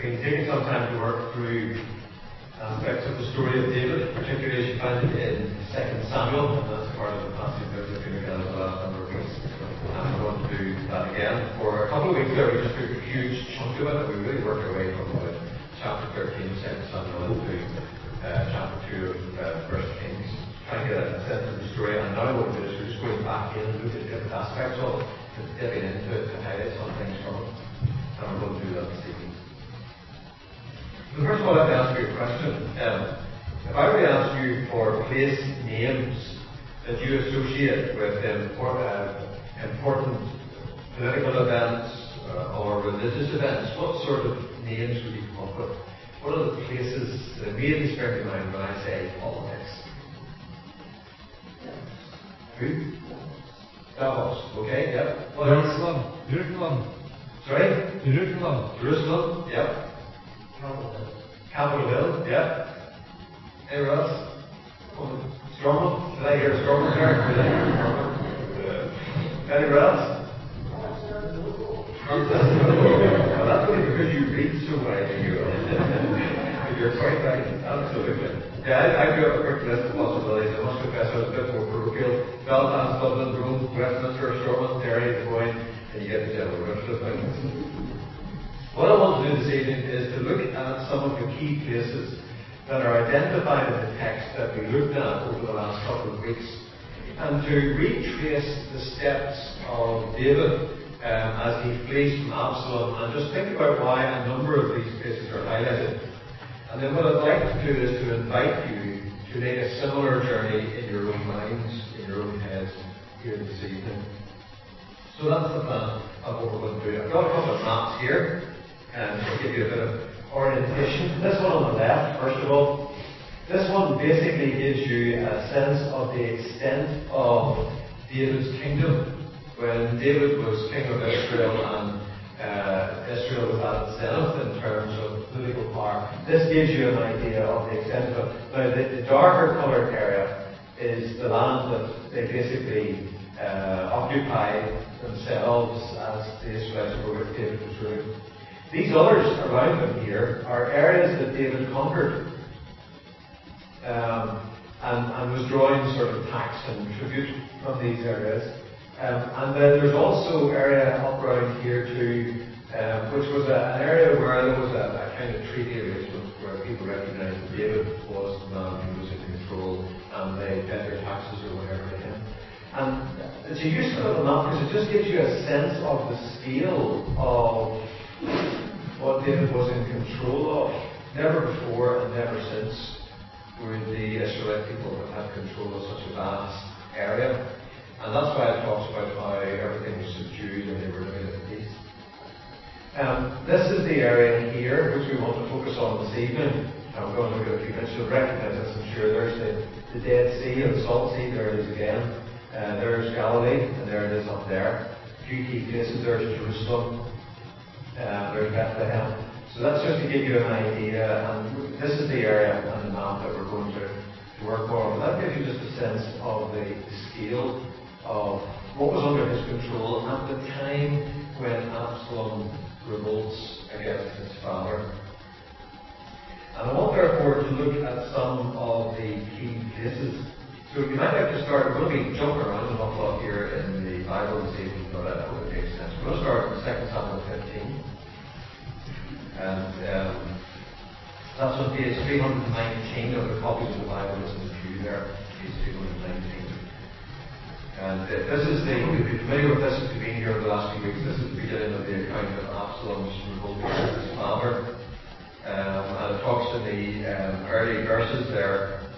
we've been some time to work through aspects of the story of David, particularly as you find it in 2 Samuel, and that's part of the passage that we've been looking at the last number of weeks. We're going to do that again. For a couple of weeks there, we just took a huge chunk of it, and we really worked our way from about chapter 13 of 2 Samuel into uh, chapter 2 of uh, 1 Kings, trying to get a sense of the story. And now what we're doing is we're just going back in and looking at different aspects of it, dipping into it to highlight some things from it. And we're going to do that this evening. First of all, let me ask you a question. Um, if I were to ask you for place names that you associate with important, uh, important political events uh, or religious events, what sort of names would you come up with? What are the places that immediately spring to mind when I say politics? Who? Davos. Okay, yep. What? Jerusalem. Jerusalem. Sorry? Jerusalem. Jerusalem, yep. Capitol Hill, yeah. Anywhere else? Oh, Stormont? Did I hear Stormont there? Did I hear Stormont? Uh, anywhere else? well, that's only because you read so widely, you You're quite right, absolutely. Yeah, I, I drew up a quick list of possibilities. I must confess I was a bit more parochial. Belfast, Dublin, Rome, Westminster, Stormont, Derry, Des Moines, and you get the general things. What I want evening is to look at some of the key places that are identified in the text that we looked at over the last couple of weeks and to retrace the steps of David um, as he flees from Absalom and just think about why a number of these places are highlighted. And then what I'd like to do is to invite you to make a similar journey in your own minds, in your own heads here this evening. So that's the plan of what we're going to do. I've got a couple of maps here and give you a bit of orientation. This one on the left, first of all, this one basically gives you a sense of the extent of David's kingdom. When David was king of Israel and uh, Israel was at its zenith in terms of political power, this gives you an idea of the extent of it. Now, the, the darker coloured area is the land that they basically uh, occupied themselves as the Israelites were with David was. These others around them here are areas that David conquered um, and, and, was drawing sort of tax and tribute from these areas. Um, and then there's also area up around here too, um, which was a, an area where there was a, a, kind of treaty arrangement where people recognised that David was the man who was in control and they paid their taxes or whatever to him. And it's a useful map because it just gives you a sense of the scale of what David was in control of. Never before and never since were the Israelite people have had control of such a vast area. And that's why it talks about how everything was subdued and they were living at peace. Um, this is the area here which we want to focus on this evening. I'm going to look at a few minutes. You'll recognize this, I'm sure. There's the, the Dead Sea or the Salt Sea. There it is again. Uh, there's Galilee, and there it is up there. A few key places. There's Jerusalem. Uh, there's Bethlehem. So that's just to give you an idea. And this is the area on the map that we're going to, to work on. That gives you just a sense of the, scale of what was under his control at the time when Absalom revolts against his father. And I want, therefore, to look at some of the key places. So you might have to start, we're going to be jumping around awful lot here in the Bible this evening, but I hope it makes sense. We're going to start in 2 Samuel 15. And um, that's on page 319 of the copies of the Bible that's in the pew there, page 319. And uh, this is the, you'll be familiar with this if you've been here the last few weeks. This is the beginning of the account of Absalom's revolt against his father. Um, and it talks in the um, early verses there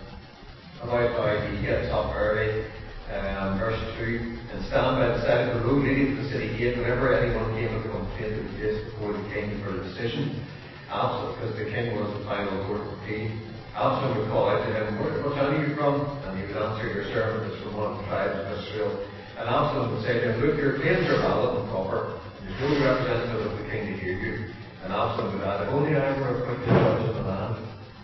about how he gets up early. Um, verse 2 and stand by the side of the road leading to the city gate whenever anyone came a complaint to the place before the king for a decision. Absalom, because the king was the final court of appeal. Absalom would call out to him, town are you from? And he would answer, Your servant is from one of the tribes of Israel. And Absalom would say to him, Look, your claims are valid and proper. There's no representative of the king to hear you. And Absalom would add, If only I were appointed judge of the land,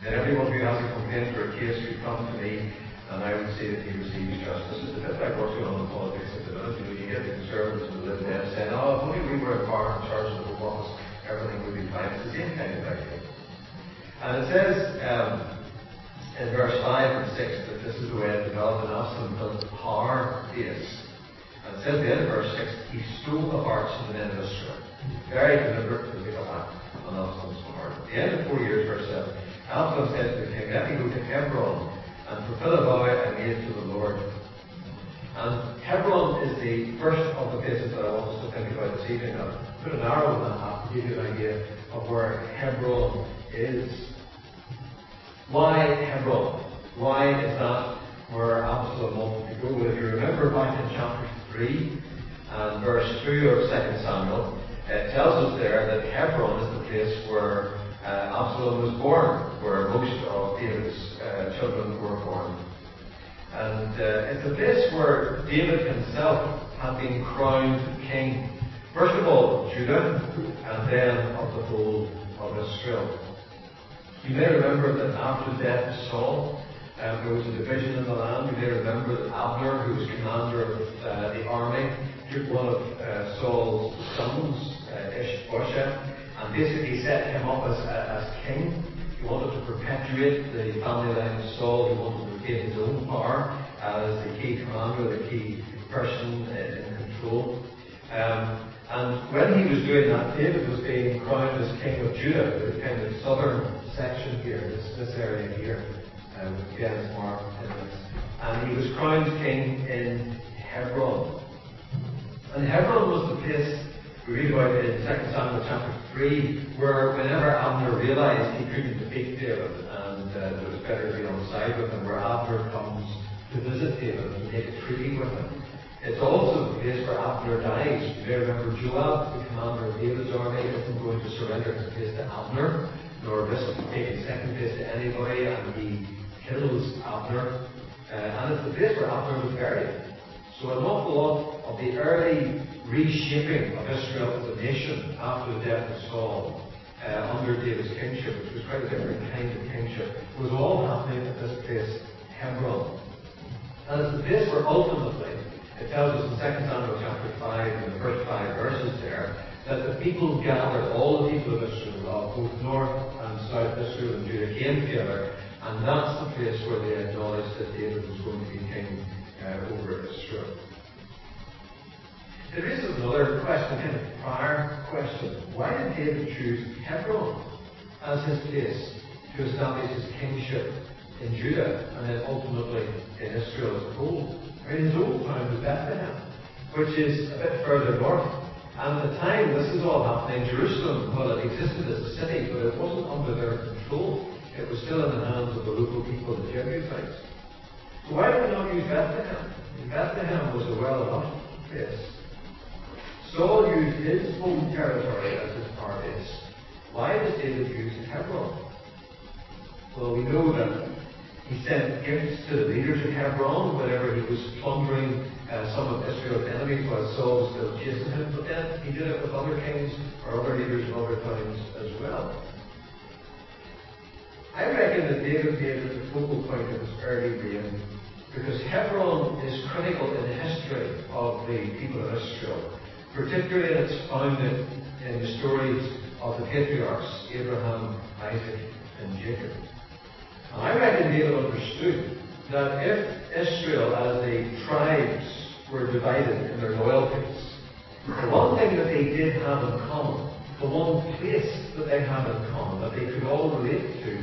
then everyone who has a complaint or a case could come to me and I would say that he receives justice. It's a bit like what's on in politics at the minute. You get the conservatives and the Lib Dems saying, oh, if only we were in power in charge of the office, everything would be fine. It's the same kind of thing. And it says um, in verse 5 and 6 that this is the way of developed in Absalom built power base. And it says at the end of verse 6, he stole the hearts of the men of Israel. Very deliberate political act on Absalom's part. At the end of four years, verse 7, Absalom said to the king, Let me go to Hebron and a vow I made to the Lord. And Hebron is the first of the places that I want us to think about this evening. I'll put an arrow on that map to give you an idea of where Hebron is. Why Hebron? Why is that where Absalom wanted to go? If you remember back in chapter 3 and verse 2 of 2 Samuel, it tells us there that Hebron is the place where uh, Absalom was born, where most of David's children were born. And uh, it's a place where David himself had been crowned king, first of all Judah, and then of the whole of Israel. You may remember that after the death of Saul, um, there was a division in the land. You may remember that Abner, who was commander of uh, the army, took one of uh, Saul's sons, uh, Ishbosheth, and basically set him up as, uh, as king. He wanted to perpetuate the family line of Saul. He wanted to retain his own power as the key commander, the key person in control. Um, and when he was doing that, David was being crowned as king of Judah, the kind of southern section here, this, this area here, um, again, marked in this. And he was crowned king in Hebron. And Hebron was the place we read about it in 2 Samuel chapter 3, where whenever Abner realized he couldn't defeat David and uh, it was better to be on side with him, where Abner comes to visit David and make a treaty with him. It's also the place where Abner dies. You may remember Joab, the commander of David's army, isn't going to surrender his place to Abner, nor risk taking second place to anybody, and he kills Abner. Uh, and it's the place where Abner was buried. So an awful lot of the early reshaping of Israel as a nation after the death of Saul uh, under David's kingship, which was quite a different kind of kingship, was all happening at this place, Hebron. And it's the place where ultimately it tells us in 2 Samuel chapter 5, in the first five verses there, that the people gathered, all the people of Israel, of both north and south Israel and Judah, came together, and that's the place where they acknowledged that David was going to be king uh, over Israel. There is another question, kind of prior question. Why did David choose Hebron as his place to establish his kingship in Judah and then ultimately in Israel as a whole? in his old town was Bethlehem, which is a bit further north. And at the time this is all happening, Jerusalem, well, it existed as a city, but it wasn't under their control. It was still in the hands of the local people, the Jebusites. Why did we not use Bethlehem? Bethlehem was a well enough place. Saul used his home territory as his base. Why does David use Hebron? Well, we know that he sent gifts to the leaders of Hebron whenever he was plundering uh, some of Israel's enemies while Saul was still chasing him. But then he did it with other kings or other leaders in other towns as well. I reckon that David made it the focal point of his early reign because Hebron is critical in the history of the people of Israel, particularly in its founding in the stories of the patriarchs Abraham, Isaac, and Jacob. And I reckon David understood that if Israel as the tribes were divided in their loyalties, the one thing that they did have in common, the one place that they had in common, that they could all relate to,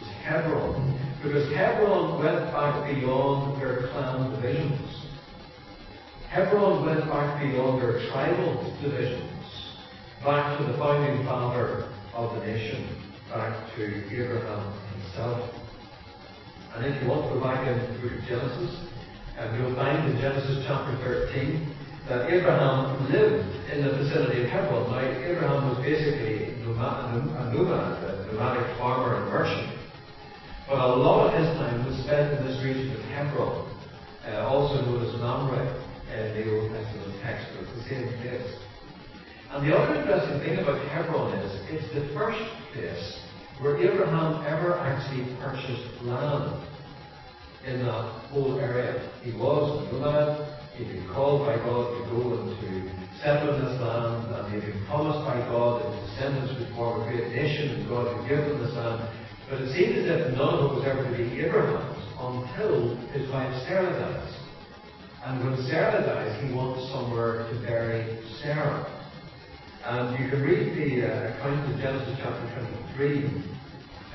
was Hebron. Because Hebron went back beyond their clan divisions. Hebron went back beyond their tribal divisions, back to the founding father of the nation, back to Abraham himself. And if you want to go back into the book of Genesis, and you'll find in Genesis chapter 13 that Abraham lived in the vicinity of Hebron. Now, Abraham was basically a nomad, a nomadic farmer and merchant. But a lot of his time was spent in this region of Hebron, uh, also known as Mamre in the Old Testament text, but it's the same place. And the other interesting thing about Hebron is it's the first place where Abraham ever actually purchased land in that whole area. He was a nomad, he'd been called by God to go and to settle in this land, and he'd been promised by God that his descendants would form a great nation, and God would give them this land. But it seemed as if none of it was ever to be Abraham's until his wife Sarah dies. And when Sarah dies, he wants somewhere to bury Sarah. And you can read the uh, account in Genesis chapter 23,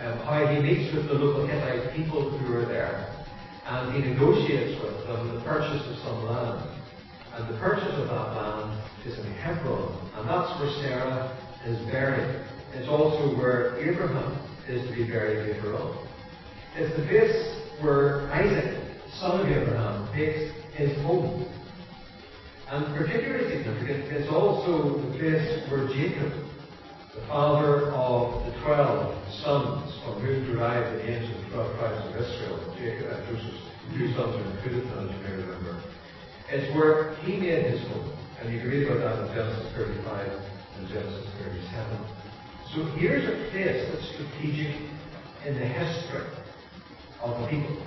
um, how he meets with the local Hittite people who are there, and he negotiates with them the purchase of some land. And the purchase of that land is in Hebron, and that's where Sarah is buried. It's also where Abraham is to be buried later on. It's the place where Isaac, son of Abraham, takes his home. And particularly significant, it's also the place where Jacob, the father of the twelve sons from whom derived the ancient twelve tribes of Israel, Jacob, uh, Joseph's two sons are included in that, you may remember. It's where he made his home. And you can read about that in Genesis 35 and Genesis 37. So here's a place that's strategic in the history of the people.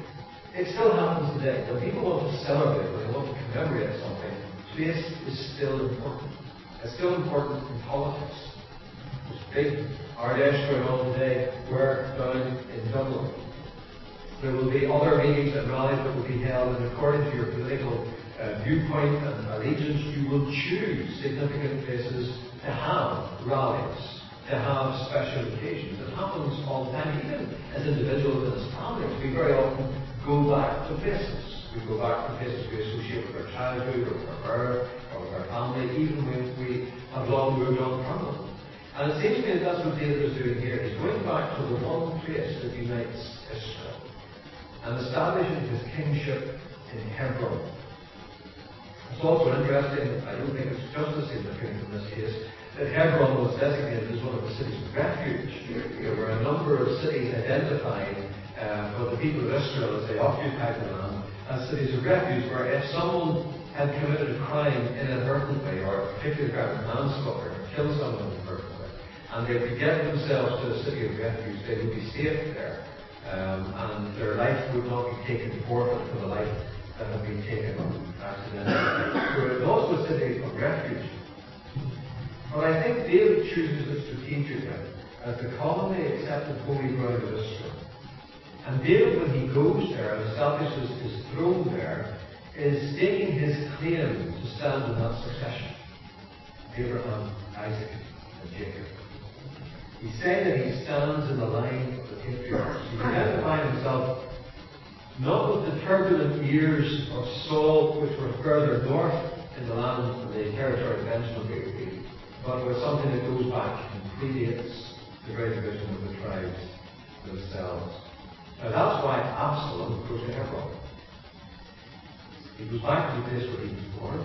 It still happens today. When people want to celebrate, when they want to commemorate something, place is still important. It's still important in politics. There's big Ard Fheis going on today. We're down in Dublin. There will be other meetings and rallies that will be held, and according to your political uh, viewpoint and allegiance, you will choose significant places to have rallies to have special occasions. It happens all the time, even as individuals and as families. We very often go back to places. We go back to places we associate with our childhood or with our birth or with our family, even when we have long moved on from them. And it seems to me that that's what David is doing here. He's going back to the one place that unites Israel and establishing his kingship in Hebron. It's also interesting, I don't think it's just as significant in this case, that Hebron was designated as one of the cities of refuge. There were a number of cities identified uh, for the people of Israel as they occupied the land as cities of refuge, where if someone had committed a crime inadvertently or particularly crime of manslaughter, killed someone inadvertently, and they could get themselves to a city of refuge, they would be safe there, um, and their life would not be taken forfeit for the life that had been taken accidentally. So was a city of refuge. But I think David chooses it strategically as the commonly accepted holy ground of Israel. And David, when he goes there and establishes his throne there, is staking his claim to stand in that succession. Abraham, Isaac, and Jacob. He's saying that he stands in the line of the patriarchs. He's identifying himself not with the turbulent years of Saul, which were further north in the land of the territory of Benjamin, but with something that goes back and predates the great division of the tribes themselves. Now that's why Absalom goes to Hebron. He goes back to the place where he was born,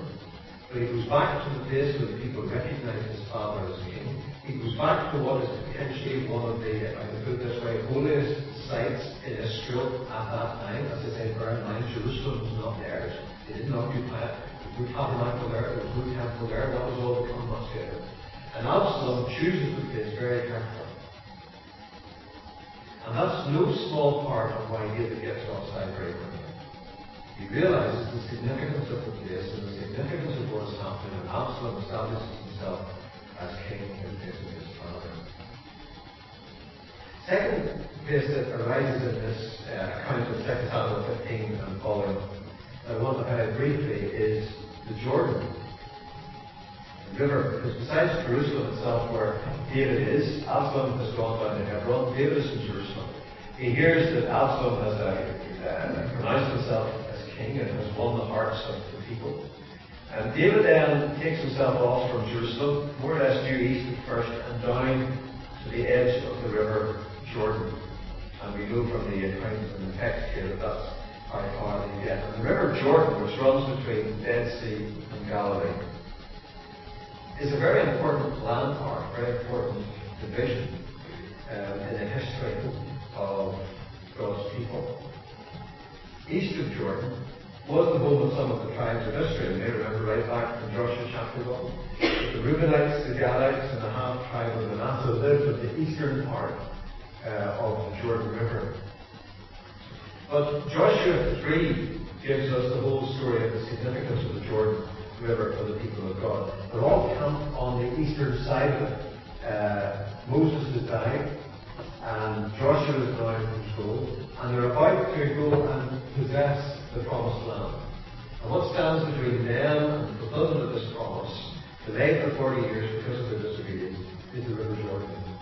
but he goes back to the place where the people recognize his father as king. He goes back to what is potentially one of the, if I can put this way, holiest sites in Israel at that time. As I say, bear in Jerusalem was not theirs. They didn't occupy it no tabernacle there, there was no temple there, that was all become much later. And Absalom chooses the place very carefully. And that's no small part of why David gets offside very quickly. He realizes the significance of the place and the significance of what is happening, and Absalom establishes himself as king in place of his father. Second place that arises in this uh, account of 2 Samuel 15 and following, I want to highlight briefly, is the Jordan River, because besides Jerusalem itself, where David is, Absalom has gone down to Hebron. David is in Jerusalem. He hears that Absalom has uh, uh, pronounced himself as king and has won the hearts of the people. And David then takes himself off from Jerusalem, more or less due east at first, and down to the edge of the river Jordan. And we know from the account in the text here that that's get. And the river Jordan, which runs between the Dead Sea and Galilee, is a very important landmark, very important division um, in the history of God's people. East of Jordan was the home of some of the tribes of Israel. You may remember right back from Joshua chapter 1. The Reubenites, the Gadites, and the half tribe of Manasseh lived at the eastern part uh, of the Jordan River. But Joshua 3 gives us the whole story of the significance of the Jordan River for the people of God. They're all camped on the eastern side of it. Uh, Moses has died, and Joshua Joshua is now in control, and they're about to go and possess the promised land. And what stands between them and the fulfillment of this promise, delayed for 40 years because of their disobedience, is the River Jordan.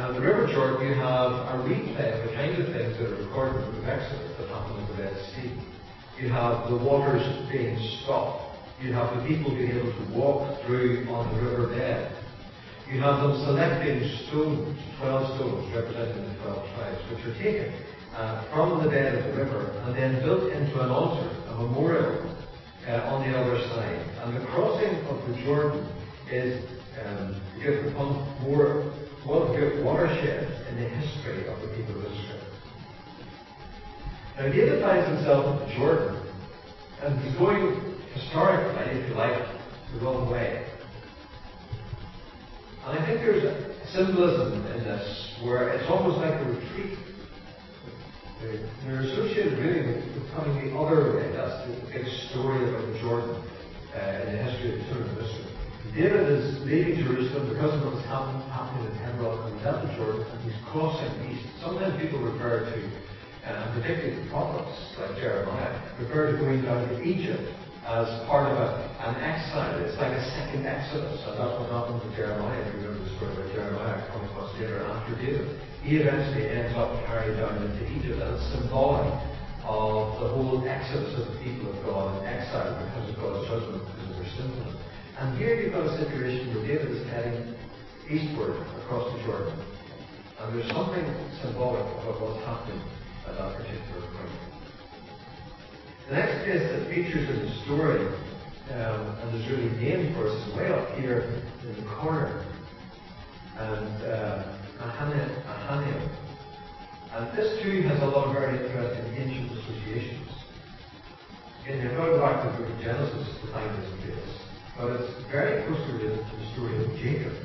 In the River Jordan, you have a replay of the kind of things that are recorded in the Exodus that happened in the Red Sea. You have the waters being stopped. You have the people being able to walk through on the river bed. You have them selecting stones, 12 stones representing the 12 tribes, which are taken uh, from the bed of the river and then built into an altar, a memorial, uh, on the other side. And the crossing of the Jordan is um, become more one of the watersheds in the history of the people of Israel. Now David finds himself in Jordan, and he's going historically, if you like, the wrong way. And I think there's a symbolism in this where it's almost like a retreat. They're associated really with, coming the other way. That's the big story about the Jordan uh, in the history of the children of Israel. David is leaving Jerusalem because of what's happening, happening in Hebron and Jordan, and he's crossing east. Sometimes people refer to, uh, particularly the prophets like Jeremiah, refer to going down to Egypt as part of a, an exile. It's like a second exodus. And that's what happened to Jeremiah. If you remember the story about Jeremiah coming much later after David. He eventually ends up carried down into Egypt. And it's symbolic of the whole exodus of the people of God in exile because of God's judgment because of their sinfulness. And here you've got a situation where David is heading eastward across the Jordan. And there's something symbolic about what's happening at that particular point. The next place that features in the story, um, and is really named for us, is way up here in the corner. And uh, Mahanaim. And this too has a lot of very interesting ancient associations. Again, you're going back to the book of Genesis to find this place. But it's very closely related to the story of Jacob.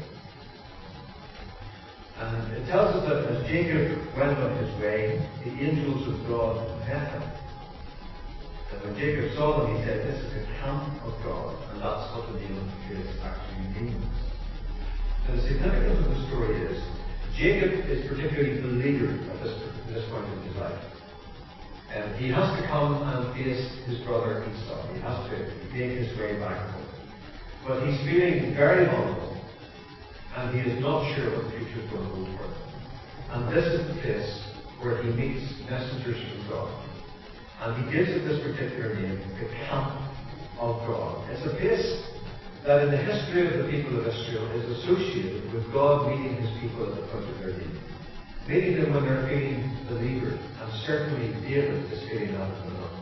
And it tells us that as Jacob went on his way, the angels of God met him. And when Jacob saw them, he said, This is the camp of God, and that's what the name of the place actually means. And the significance of the story is Jacob is particularly the leader at this, this point in his life. And he has to come and face his brother Esau. He has to make his way back But he's feeling very vulnerable, and he is not sure what the future is going to hold for him. And this is the place where he meets messengers from God. And he gives it this particular name, the camp of God. It's a place that in the history of the people of Israel is associated with God meeting his people at the foot of their need. Meeting them when they're feeling beleaguered, and certainly David is feeling that at the moment.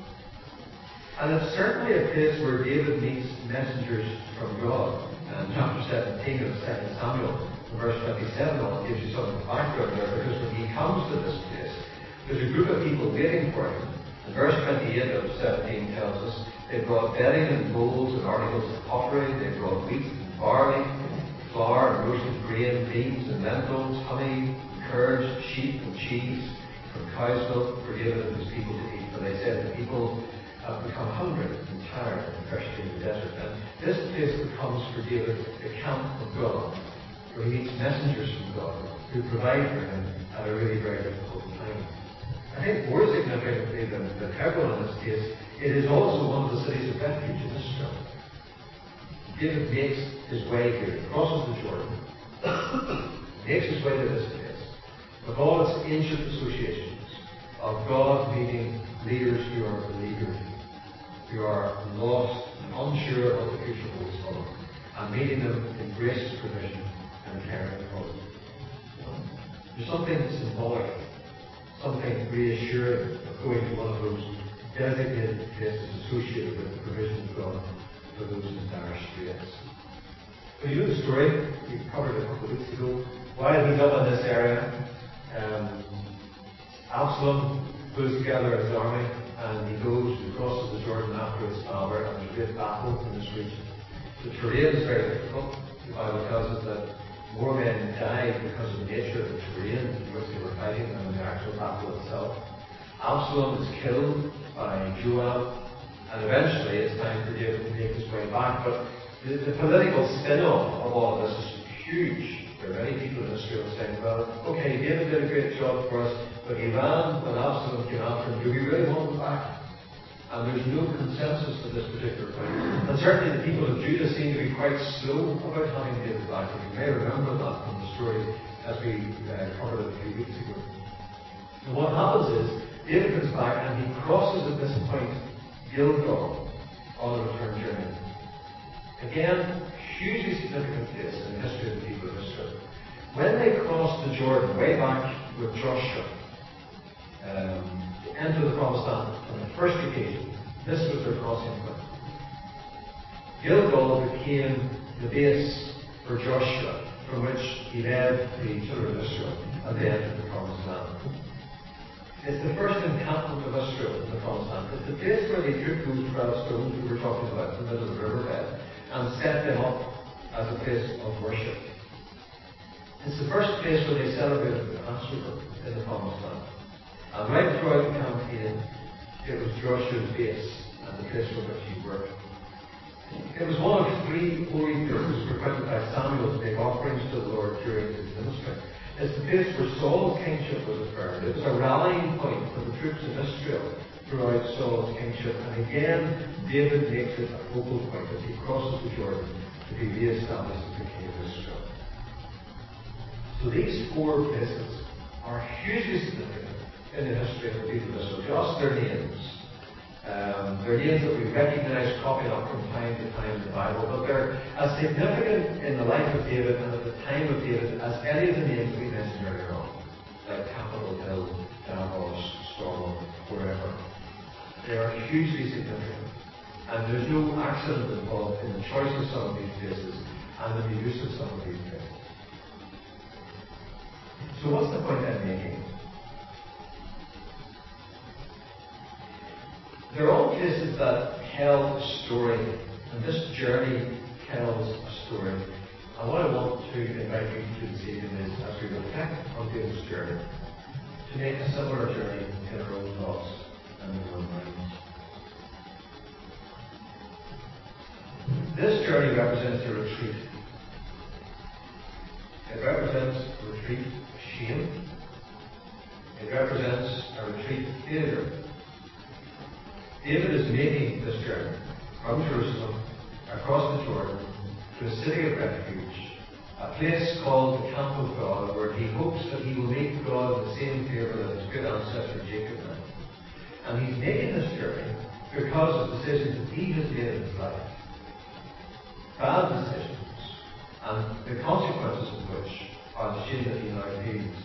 And it's certainly a place where David meets messengers from God. And chapter 17 of 2 Samuel, verse 27 on, gives you some background there, because when he comes to this place, there's a group of people waiting for him and verse 28 of 17 tells us they brought bedding and bowls and articles of pottery, they brought wheat and barley, flour and roasted grain, beans and lentils, honey, curds, sheep and cheese, from cow's milk for David and his people to eat. For they said the people have become hungry and tired and thirsty in the desert. And this place becomes for David the camp of God, where he meets messengers from God who provide for him at a really very difficult time. I think more significantly than, than Hebron in this case, it is also one of the cities of refuge in Israel. David makes his way here, crosses the Jordan, makes his way to this place, with all its ancient associations of God meeting leaders who are beleaguered, who are lost and unsure of the future holds for them, and meeting them in gracious provision and caring for them. There's something symbolic something reassuring of going to one of those designated places associated with the provision of God for those in dire straits. So you know the story, we covered it a couple of weeks ago. While he's up in this area, um, Absalom pulls together his army and he goes and crosses the Jordan after his father and there's a great battle in this region. The terrain is very difficult. The Bible tells us that more men died because of the nature of the terrain in which they were fighting than the actual battle itself. Absalom is killed by Joab, and eventually it's time for David to make his way back. But the, the political spin-off of all of this is huge There are many people in Israel saying, well, okay, David did a great job for us, but he ran when Absalom came after him. Do we really want him back? And there's no consensus to this particular point. And certainly the people of Judah seem to be quite slow about having David back. And you may remember that from the story as we uh, covered it a few weeks ago. And what happens is, David comes back and he crosses at this point Gilgal on a return journey. Again, hugely significant place in the history of the people of Israel. When they crossed the Jordan, way back with Joshua, um, enter the promised land on the first occasion, this was their crossing point. Gilgal became the base for Joshua, from which he led the children of Israel, at the end of the promised land. It's the first encampment of Israel in the promised land. It's the place where they took those 12 stones we were talking about in the middle of the riverbed and set them up as a place of worship. It's the first place where they celebrated the Passover in the Promised Land. And right throughout the campaign, it was Joshua's base and the place which he worked. It was one of three holy places frequented by Samuel to make offerings to the Lord during his ministry. It's the place where Saul's kingship was affirmed. It was a rallying point for the troops of Israel throughout Saul's kingship. And again, David makes it a focal point as he crosses the Jordan to be re-established as the king of Israel. So these four places are hugely significant in the history of the people of Israel. Just their names. Um, they're names that we recognize cropping up from time to time in the Bible, but they're as significant in the life of David and at the time of David as any of the names we mentioned earlier on, like Capitol Hill, Davos, Storm, wherever. They are hugely significant. And there's no accident involved in the choice of some of these places and the use of some of these places. So what's the point I'm making? They're all places that tell a story, and this journey tells a story. And what I want to invite you to this evening is, as we reflect on this journey, to make a similar journey in our own thoughts and our own minds. This journey represents a retreat. It represents a retreat of shame. It represents a retreat of. David is making this journey from Jerusalem across the Jordan to a city of refuge, a place called the Camp of God, where he hopes that he will meet God in the same favour that his good ancestor Jacob had. And he's making this journey because of decisions that he has made in his life. Bad decisions, and the consequences of which are the shame that he now feels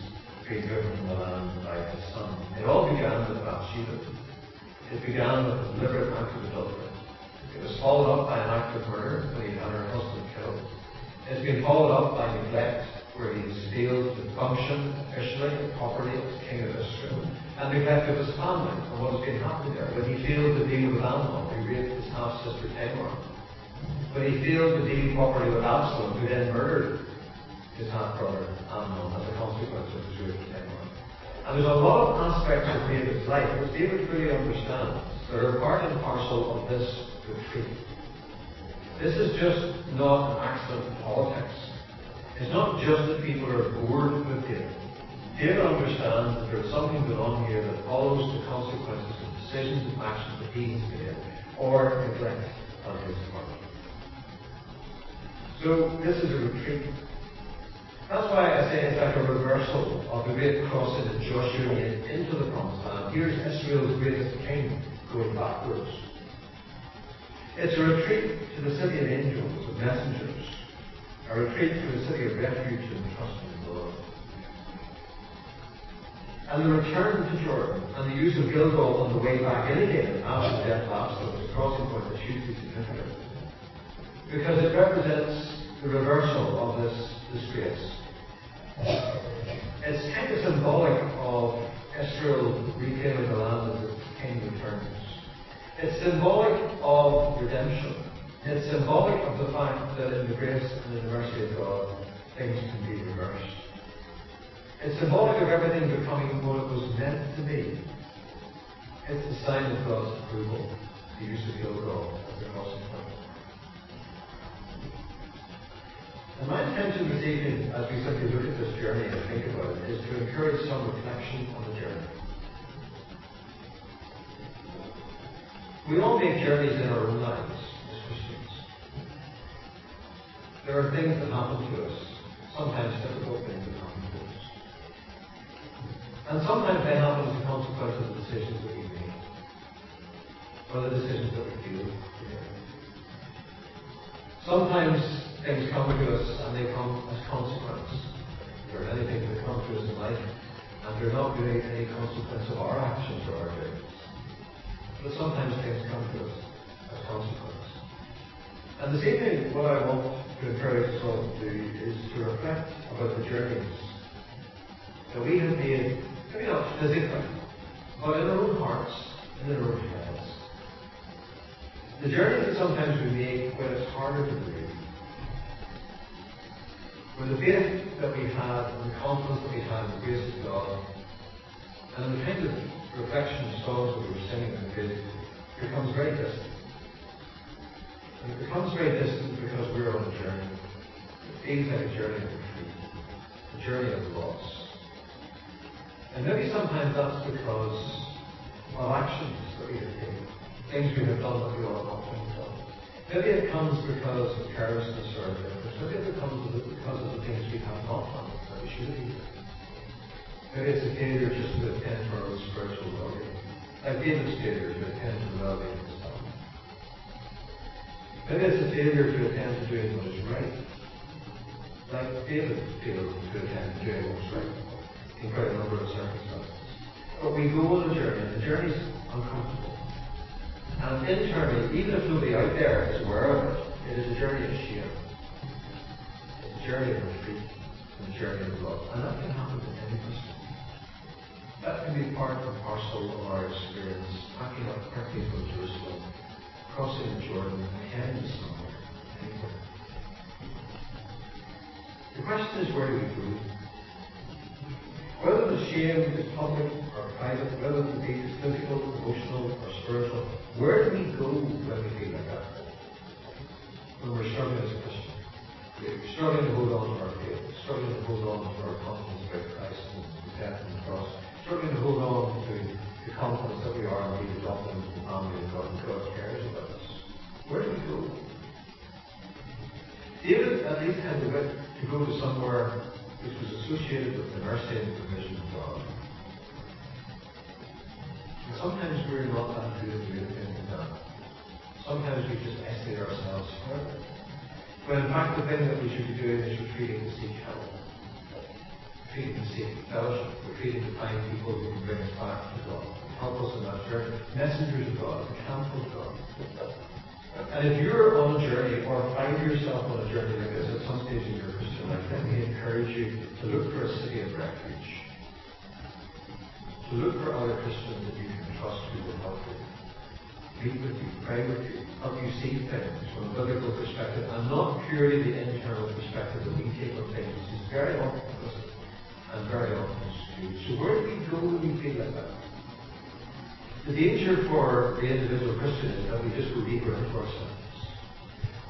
being driven from the land by his son. It all began with Bathsheba. It began with a deliberate act of adultery. It was followed up by an act of murder when he had her husband killed. It's been followed up by neglect, where he has failed to function officially and properly as king of Israel, and neglect of his family and what has been happening there. When he failed to deal with Amnon, who raped his half sister Tamar. When he failed to deal properly with Absalom, who then murdered his half brother Amnon as a consequence of his rape of Tamar. And there's a lot of aspects of David's life which David fully understands that are part and parcel of this retreat. This is just not an accident of politics. It's not just that people are bored with David. David understands that there's something going on here that follows the consequences of decisions and actions that he has made or neglect on his part. So this is a retreat that's why I say it's like a reversal of the great crossing that Joshua made into the promised land. Here's Israel's greatest king going backwards. It's a retreat to the city of angels, of messengers, a retreat to the city of refuge and trust in the Lord. And the return to Jordan and the use of Gilgal on the way back in again after the death of Absalom is crossing point is hugely significant. Because it represents the reversal of this disgrace. It's kind of symbolic of Israel reclaiming the land as its king returns. It's symbolic of redemption. It's symbolic of the fact that in the grace and in the mercy of God, things can be reversed. It's symbolic of everything becoming what it was meant to be. It's the sign of God's approval, the use of Gilgal as the crossing point. My intention this evening, as we simply look at this journey and think about it, is to encourage some reflection on the journey. We all make journeys in our own lives as Christians. There are things that happen to us, sometimes difficult things that happen to us. And sometimes they happen as a consequence of the decisions that we make, or the decisions that we feel. Sometimes things come to us and they come as consequence. There are many things that come to us in life, and they're not really any consequence of our actions or our doings. But sometimes things come to us as consequence. And this evening, what I want to encourage us all to do is to reflect about the journeys that we have made, maybe not physically, but in our own hearts, in our own heads. The journeys that sometimes we make when it's harder to breathe. When the faith that we have and the confidence that we have in the grace of God and the kind of reflection of songs that we were singing in the faith becomes very distant. And it becomes very distant because we're on a journey. It feels like a journey of retreat, a journey of loss. And maybe sometimes that's because of actions that we have taken, things we have done that we ought not to have done. Maybe it comes because of carelessness or it because of the things we have not done that we should have done. Maybe it's a failure just to attend to our own spiritual well-being. Like David's failure to attend to the well-being of his family. Maybe it's a failure to attend to doing what is right. Like David failed to attend to doing what was right in quite a number of circumstances. But we go on a journey, and the journey's uncomfortable. And internally, even if nobody out there is aware of it, it is a journey of shame. Journey of retreat, and a journey of love. And that can happen to any of us. That can be part and parcel of our experience, packing up quickly from Jerusalem crossing the Jordan and heading somewhere. The question is where do we go? Whether the shame is public or private, whether the be physical, emotional, or spiritual, where do we go when we feel like that? When we're struggling as a Christian. We're struggling to hold on to our faith, struggling to hold on to our confidence about Christ and the death and the cross, struggling to hold on to the confidence that we are indeed adopted into the family of God and God cares about us. Where do we go? David at least had the wit to go to somewhere which was associated with the mercy and provision of God. And sometimes we're not that good at like that. Sometimes we just isolate. When in fact the thing that we should be doing is retreating to seek help. Retreating to seek fellowship. Retreating to find people who can bring us back to God. Help us in that journey. Messengers of God. The camp of God. And if you're on a journey or find yourself on a journey like this at some stage in your Christian life, let me encourage you to look for a city of refuge. To look for other Christians that you can trust who will help you. Meet with you, pray with you, help you see things from a biblical perspective and not purely the internal perspective that we take on things, which is very often implicit and very often skewed. So where do we go when we feel like that? The danger for the individual Christian is that we just go deeper into ourselves.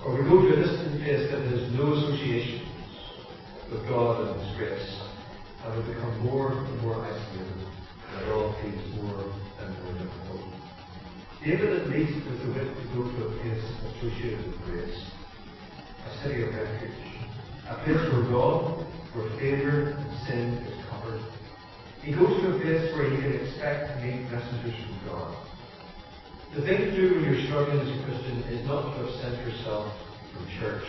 Or we go to a distant place that has no associations with God and His grace, and we become more and more isolated, and it all feels more. David at least to go to a place associated with grace, a city of refuge, a place where God, where failure and sin is covered, he goes to a place where he can expect to meet messengers from God. The thing to do when you're struggling as a Christian is not to absent yourself from church,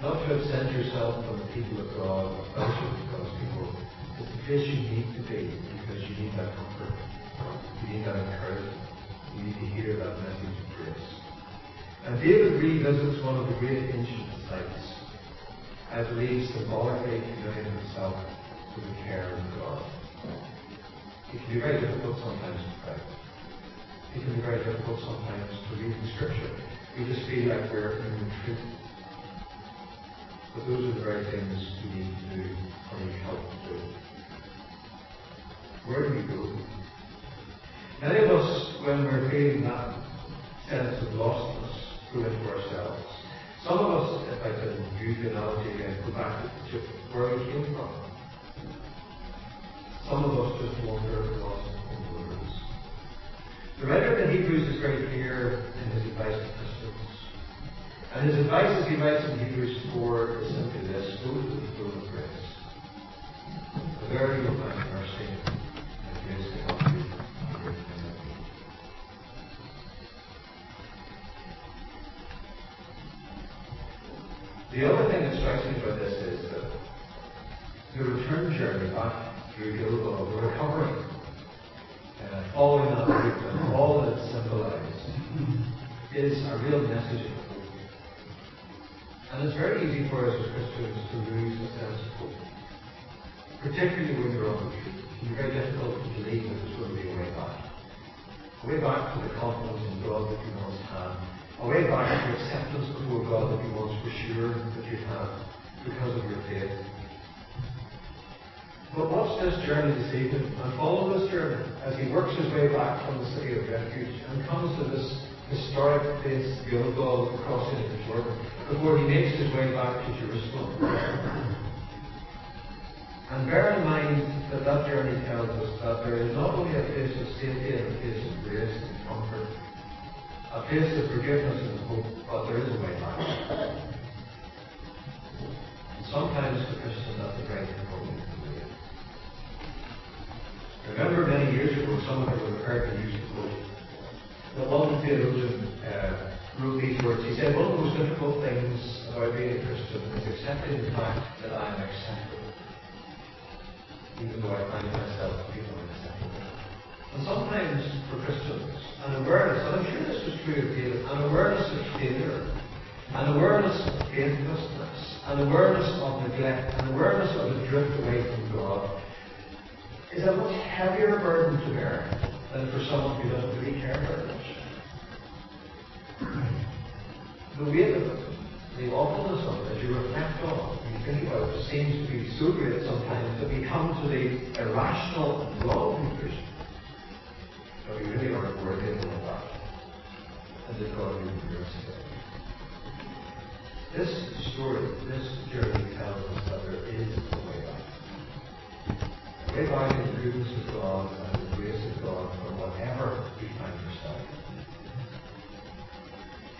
not to absent yourself from the people of God, or fellowship with God's people. It's the place you need to be because you need that comfort. You need that encouragement. You need to hear that message of grace. And David revisits one of the great ancient sites, I believe symbolically committing himself to the care of God. It can be very difficult sometimes to pray. It can be very difficult sometimes to read the scripture. We just feel like we're in retreat. But those are the very things we need to do or need help to do. Where do we go? Many of us, when we're feeling that sense of lostness to it for ourselves. Some of us, if I can use the analogy again, go back to where we came from. Some of us just wander lost in the wilderness. The writer in Hebrews is very clear in his advice to Christians. And his advice as he writes in Hebrews 4 is simply this go to the throne of grace. Before he makes his way back to Jerusalem. And bear in mind that that journey tells us that there is not only a place of safety and a place of grace and comfort, a place of forgiveness and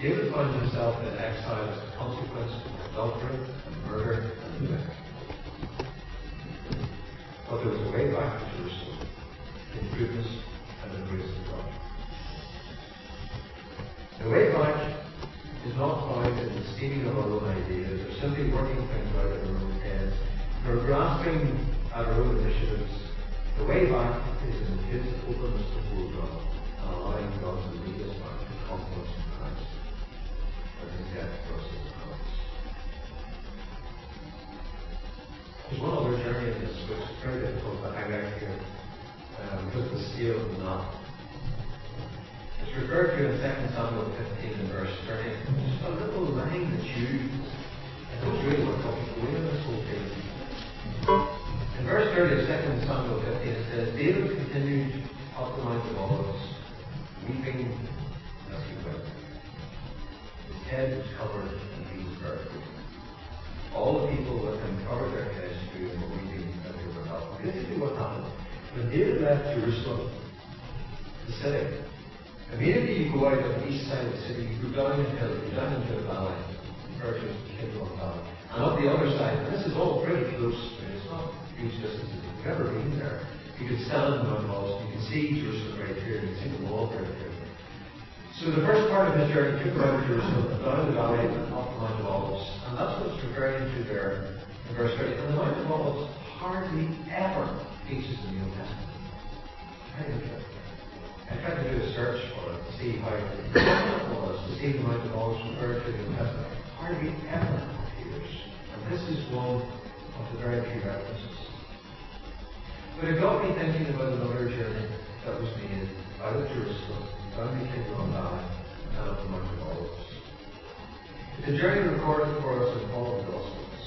David found himself in exile as a consequence of adultery and murder and. What happened when David left Jerusalem, the city, immediately you go out on the east side of the city, you go down into, you go down into the valley, referred to the Kidron Valley. And up the other side, and this is all pretty close, it's not huge distances. If you've ever been there, you can stand on Olives, you can see Jerusalem right here, you can see the wall right here. So the first part of his journey took out Jerusalem, down the valley, and up the Mount of Olives. And that's what it's referring to there in verse 30. And the Mount of Olives hardly ever features in the Old Testament. Very interesting. I tried to do a search for it to see how it was, to see the amount of Olives referred to in the Old Testament. Hardly ever appears. And this is one of the very few references. But it got me thinking about another journey that was made out of Jerusalem, down the Kidron Valley, and up the Mount of Olives. A journey recorded for us in all of the Gospels.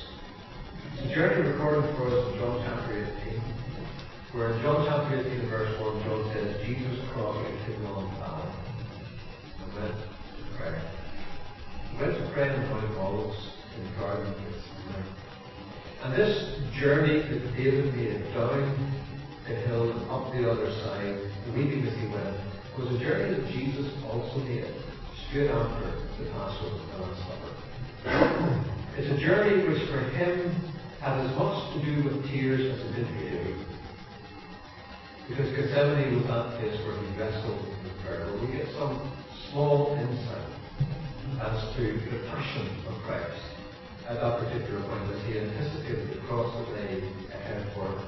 A journey recorded for us in John chapter 18, where in John chapter 18 verse 1, John says, Jesus crossed Kidron Valley and went to pray. He went to pray in Mount Olives in the Garden of Gethsemane. And this journey that David made down the hill and up the other side, weeping as he went, was a journey that Jesus also made straight after the Passover and the Last Supper. It's a journey which for him had as much to do with tears as it did you. Because Gethsemane was that place where he wrestled with prayer. Where we get some small insight as to the passion of Christ at that particular point as he anticipated the cross that lay ahead for him.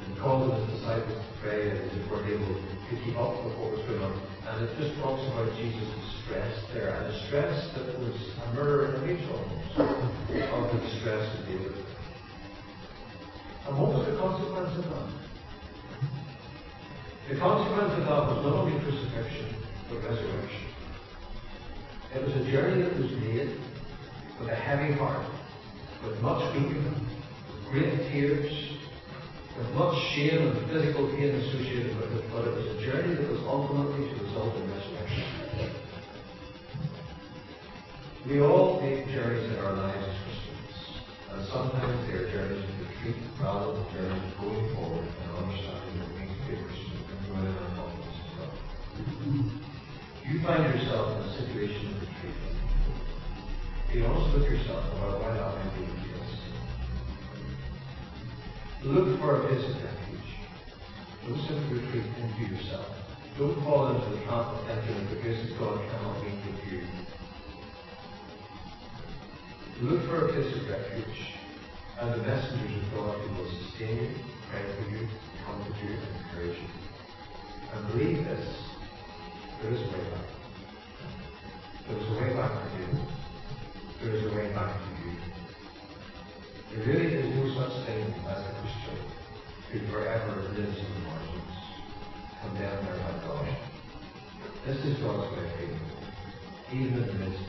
And called his disciples to pray and they weren't able to keep up with what was going on. And it just talks about Jesus' stress there, and a stress that was a mirror image almost of the distress of David. And what was the consequence of that? The consequence of that was not only crucifixion, but resurrection. It was a journey that was made with a heavy heart, with much weeping, with great tears, with much shame and physical pain associated with it, but it was a journey that was ultimately to result in resurrection. We all make journeys in our lives as Christians, and sometimes they are journeys of retreat rather than journeys of going forward and understanding In God. You find yourself in a situation of retreat. You honest look yourself about why might be the case. Look for a place of refuge. Don't simply retreat into yourself. Don't fall into the trap of thinking the grace of God cannot meet with you. Look for a place of refuge, and the messengers of God who will sustain you, pray for you, comfort you, and encourage you. And believe there is a way back. There is a way back for you. There is a way back to you. There really is no such thing as a Christian who forever lives in the margins, condemned there by God. This is God's way of even in the midst